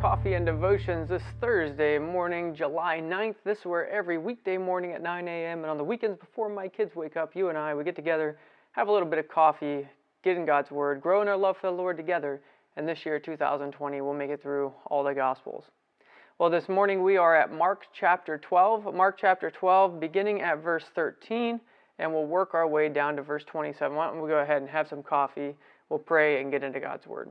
Coffee and Devotions this Thursday morning, July 9th. This is where every weekday morning at 9 a.m. and on the weekends before my kids wake up, you and I, we get together, have a little bit of coffee, get in God's Word, grow in our love for the Lord together, and this year, 2020, we'll make it through all the Gospels. Well, this morning we are at Mark chapter 12. Mark chapter 12, beginning at verse 13, and we'll work our way down to verse 27. Why don't we go ahead and have some coffee? We'll pray and get into God's Word.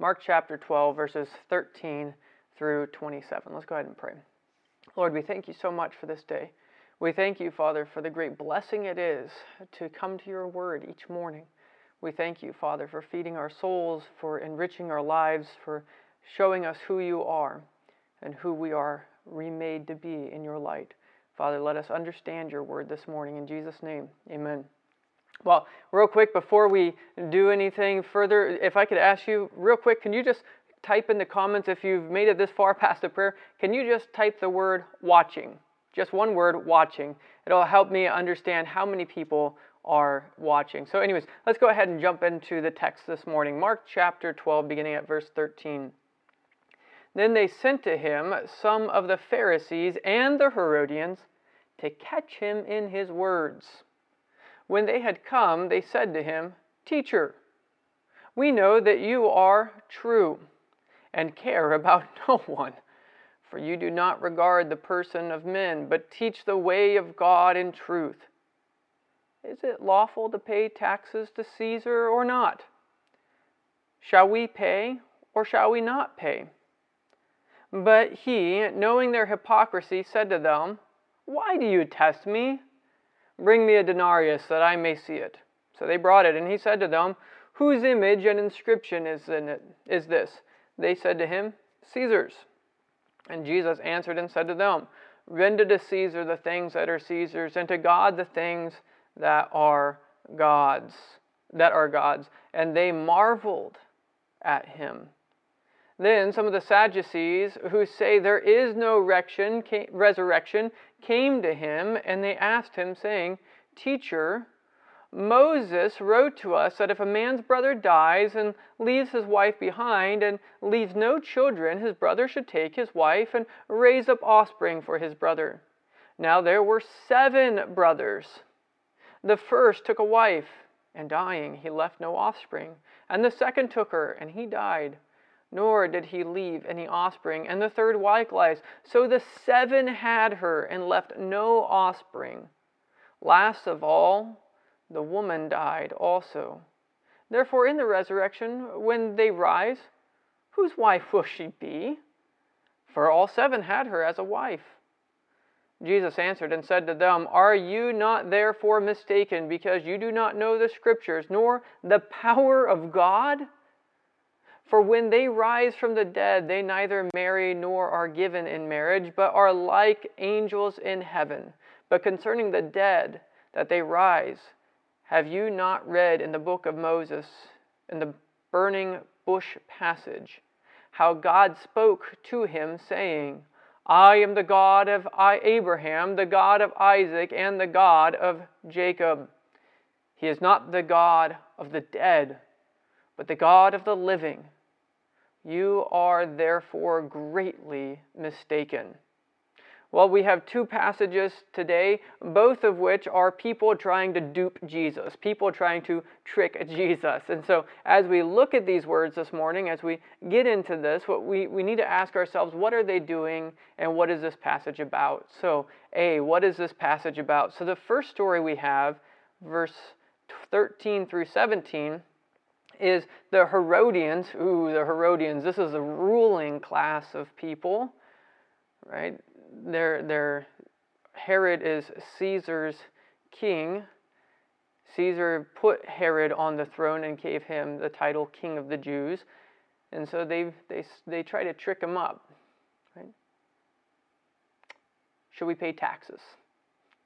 Mark chapter 12, verses 13 through 27. Let's go ahead and pray. Lord, we thank you so much for this day. We thank you, Father, for the great blessing it is to come to your word each morning. We thank you, Father, for feeding our souls, for enriching our lives, for showing us who you are and who we are remade to be in your light. Father, let us understand your word this morning. In Jesus' name, amen. Well, real quick, before we do anything further, if I could ask you, real quick, can you just type in the comments if you've made it this far past the prayer? Can you just type the word watching? Just one word, watching. It'll help me understand how many people are watching. So, anyways, let's go ahead and jump into the text this morning. Mark chapter 12, beginning at verse 13. Then they sent to him some of the Pharisees and the Herodians to catch him in his words. When they had come, they said to him, Teacher, we know that you are true and care about no one, for you do not regard the person of men, but teach the way of God in truth. Is it lawful to pay taxes to Caesar or not? Shall we pay or shall we not pay? But he, knowing their hypocrisy, said to them, Why do you test me? Bring me a denarius that I may see it. So they brought it, and he said to them, Whose image and inscription is in it? Is this? They said to him, Caesar's. And Jesus answered and said to them, Render to Caesar the things that are Caesar's, and to God the things that are God's. That are God's. And they marveled at him. Then some of the Sadducees, who say there is no resurrection, came to him and they asked him, saying, Teacher, Moses wrote to us that if a man's brother dies and leaves his wife behind and leaves no children, his brother should take his wife and raise up offspring for his brother. Now there were seven brothers. The first took a wife, and dying, he left no offspring. And the second took her, and he died nor did he leave any offspring. And the third likewise. So the seven had her and left no offspring. Last of all, the woman died also. Therefore, in the resurrection, when they rise, whose wife will she be? For all seven had her as a wife. Jesus answered and said to them, Are you not therefore mistaken, because you do not know the Scriptures, nor the power of God? For when they rise from the dead, they neither marry nor are given in marriage, but are like angels in heaven. But concerning the dead, that they rise, have you not read in the book of Moses, in the burning bush passage, how God spoke to him, saying, I am the God of Abraham, the God of Isaac, and the God of Jacob. He is not the God of the dead, but the God of the living. You are therefore greatly mistaken. Well, we have two passages today, both of which are people trying to dupe Jesus, people trying to trick Jesus. And so, as we look at these words this morning, as we get into this, what we, we need to ask ourselves what are they doing and what is this passage about? So, A, what is this passage about? So, the first story we have, verse 13 through 17, is the Herodians. Ooh, the Herodians. This is a ruling class of people, right? They're, they're, Herod is Caesar's king. Caesar put Herod on the throne and gave him the title King of the Jews. And so they, they, they try to trick him up. Right? Should we pay taxes?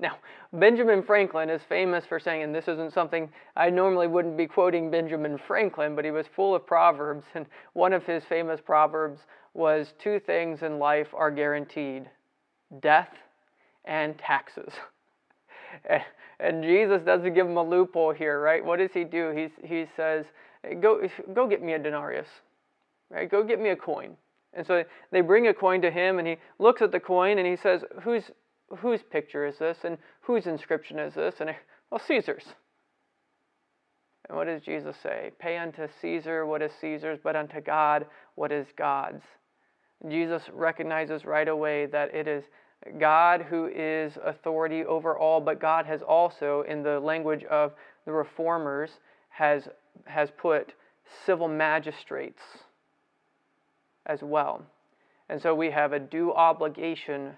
Now, Benjamin Franklin is famous for saying, and this isn't something I normally wouldn't be quoting Benjamin Franklin, but he was full of proverbs, and one of his famous proverbs was two things in life are guaranteed death and taxes. and, Jesus doesn't give him a loophole here, right? What does he do? He's, he says, go, go get me a denarius, right? Go get me a coin. And so they bring a coin to him, and he looks at the coin and he says, whose, whose picture is this? And whose inscription is this? And, well, Caesar's. And what does Jesus say? Pay unto Caesar what is Caesar's, but unto God what is God's. Jesus recognizes right away that it is God who is authority over all, but God has also, in the language of the reformers, has, has put civil magistrates as well. And so we have a due obligation,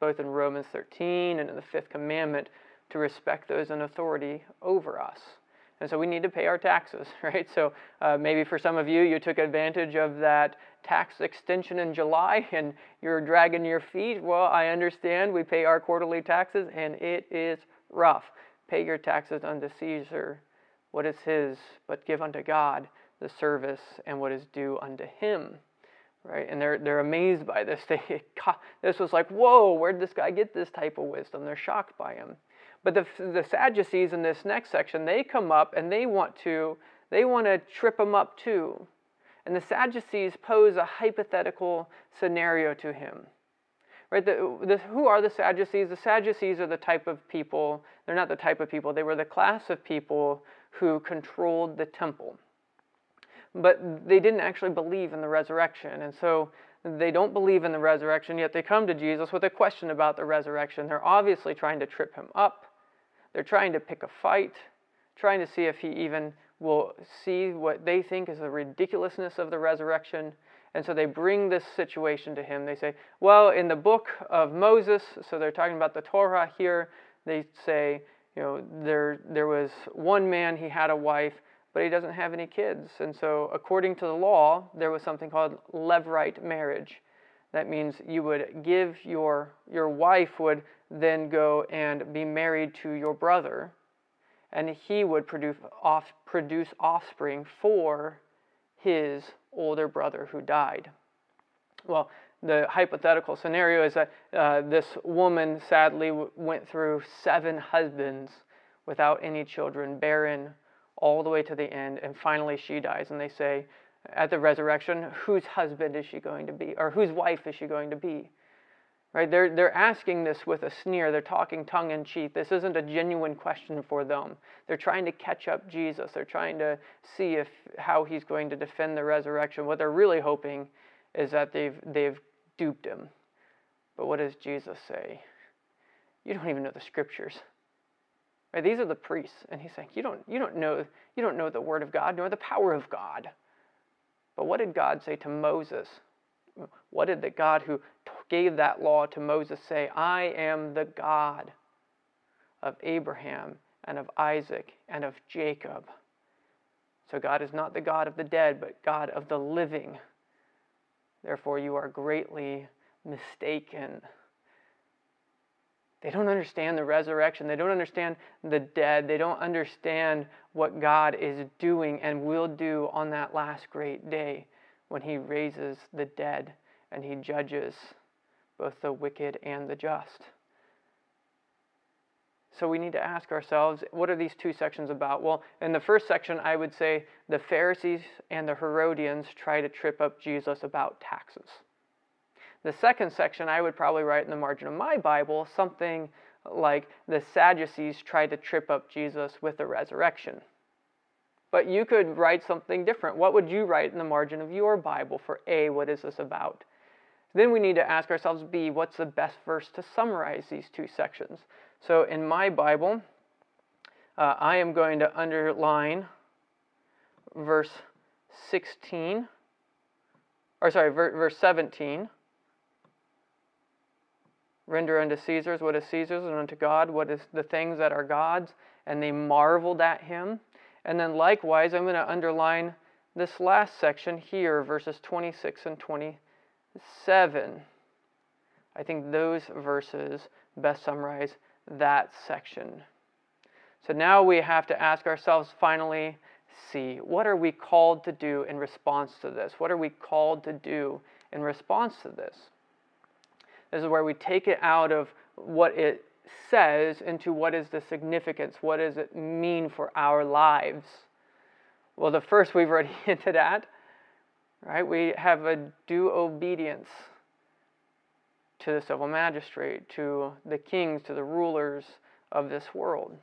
both in Romans 13 and in the fifth commandment, to respect those in authority over us. And so we need to pay our taxes, right? So uh, maybe for some of you, you took advantage of that tax extension in July and you're dragging your feet. Well, I understand we pay our quarterly taxes and it is rough. Pay your taxes unto Caesar what is his, but give unto God the service and what is due unto him. Right? And they're, they're amazed by this. They, this was like, whoa, where did this guy get this type of wisdom? They're shocked by him. But the, the Sadducees in this next section, they come up and they want to they want to trip him up too. And the Sadducees pose a hypothetical scenario to him. Right? The, the, who are the Sadducees? The Sadducees are the type of people, they're not the type of people, they were the class of people who controlled the temple. But they didn't actually believe in the resurrection. And so they don't believe in the resurrection, yet they come to Jesus with a question about the resurrection. They're obviously trying to trip him up. They're trying to pick a fight, trying to see if he even will see what they think is the ridiculousness of the resurrection. And so they bring this situation to him. They say, well, in the book of Moses, so they're talking about the Torah here, they say, you know, there, there was one man, he had a wife, but he doesn't have any kids. And so, according to the law, there was something called levirate marriage. That means you would give your, your wife would then go and be married to your brother, and he would produce, off, produce offspring for his older brother who died. Well, the hypothetical scenario is that uh, this woman sadly w- went through seven husbands without any children, barren all the way to the end, and finally she dies. And they say, at the resurrection, whose husband is she going to be? Or whose wife is she going to be? Right? They're, they're asking this with a sneer. They're talking tongue in cheek. This isn't a genuine question for them. They're trying to catch up Jesus. They're trying to see if how he's going to defend the resurrection. What they're really hoping is that they've, they've duped him. But what does Jesus say? You don't even know the scriptures. Right? These are the priests. And he's saying, you don't, you, don't know, you don't know the word of God nor the power of God. But what did God say to Moses? What did the God who gave that law to Moses say? I am the God of Abraham and of Isaac and of Jacob. So God is not the God of the dead, but God of the living. Therefore, you are greatly mistaken. They don't understand the resurrection. They don't understand the dead. They don't understand what God is doing and will do on that last great day when He raises the dead and He judges both the wicked and the just. So we need to ask ourselves what are these two sections about? Well, in the first section, I would say the Pharisees and the Herodians try to trip up Jesus about taxes. The second section, I would probably write in the margin of my Bible something like the Sadducees tried to trip up Jesus with the resurrection. But you could write something different. What would you write in the margin of your Bible for A, what is this about? Then we need to ask ourselves B, what's the best verse to summarize these two sections? So in my Bible, uh, I am going to underline verse 16, or sorry, verse 17 Render unto Caesar's what is Caesar's, and unto God what is the things that are God's. And they marveled at him. And then likewise, I'm going to underline this last section here, verses 26 and 27. I think those verses best summarize that section. So now we have to ask ourselves finally see what are we called to do in response to this? What are we called to do in response to this? This is where we take it out of what it says into what is the significance, what does it mean for our lives? Well, the first we've already hinted at, right? We have a due obedience to the civil magistrate, to the kings, to the rulers of this world.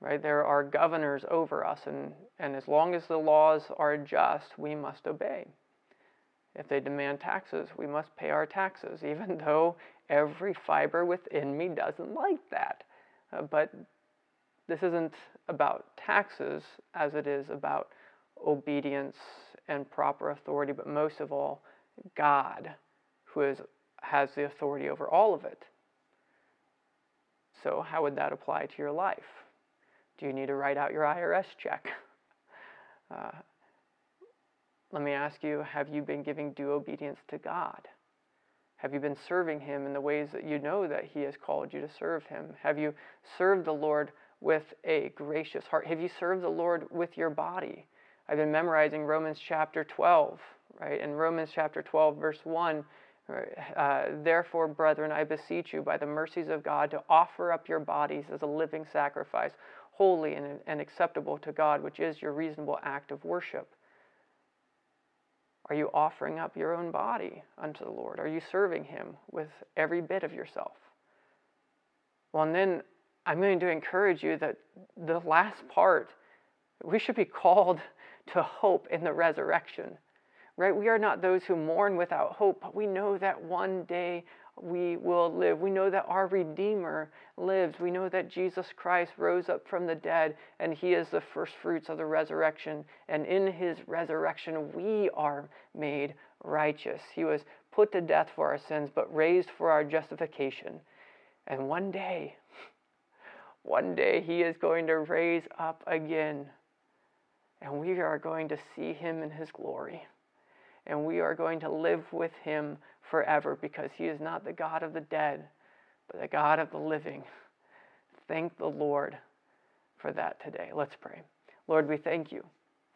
Right? There are governors over us, and, and as long as the laws are just, we must obey. If they demand taxes, we must pay our taxes, even though every fiber within me doesn't like that. Uh, but this isn't about taxes as it is about obedience and proper authority, but most of all, God, who is, has the authority over all of it. So, how would that apply to your life? Do you need to write out your IRS check? Uh, let me ask you have you been giving due obedience to God? Have you been serving Him in the ways that you know that He has called you to serve Him? Have you served the Lord with a gracious heart? Have you served the Lord with your body? I've been memorizing Romans chapter 12, right? In Romans chapter 12, verse 1, uh, therefore, brethren, I beseech you by the mercies of God to offer up your bodies as a living sacrifice, holy and, and acceptable to God, which is your reasonable act of worship. Are you offering up your own body unto the Lord? Are you serving Him with every bit of yourself? Well, and then I'm going to encourage you that the last part, we should be called to hope in the resurrection, right? We are not those who mourn without hope, but we know that one day we will live. We know that our Redeemer lives. We know that Jesus Christ rose up from the dead and he is the first fruits of the resurrection. And in his resurrection, we are made righteous. He was put to death for our sins, but raised for our justification. And one day, one day he is going to raise up again. And we are going to see him in his glory. And we are going to live with him forever because he is not the God of the dead, but the God of the living. Thank the Lord for that today. Let's pray. Lord, we thank you,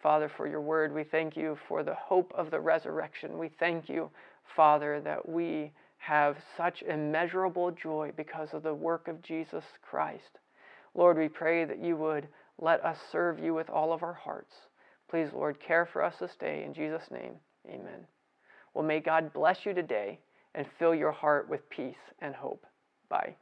Father, for your word. We thank you for the hope of the resurrection. We thank you, Father, that we have such immeasurable joy because of the work of Jesus Christ. Lord, we pray that you would let us serve you with all of our hearts. Please, Lord, care for us this day. In Jesus' name, amen. Well, may God bless you today and fill your heart with peace and hope. Bye.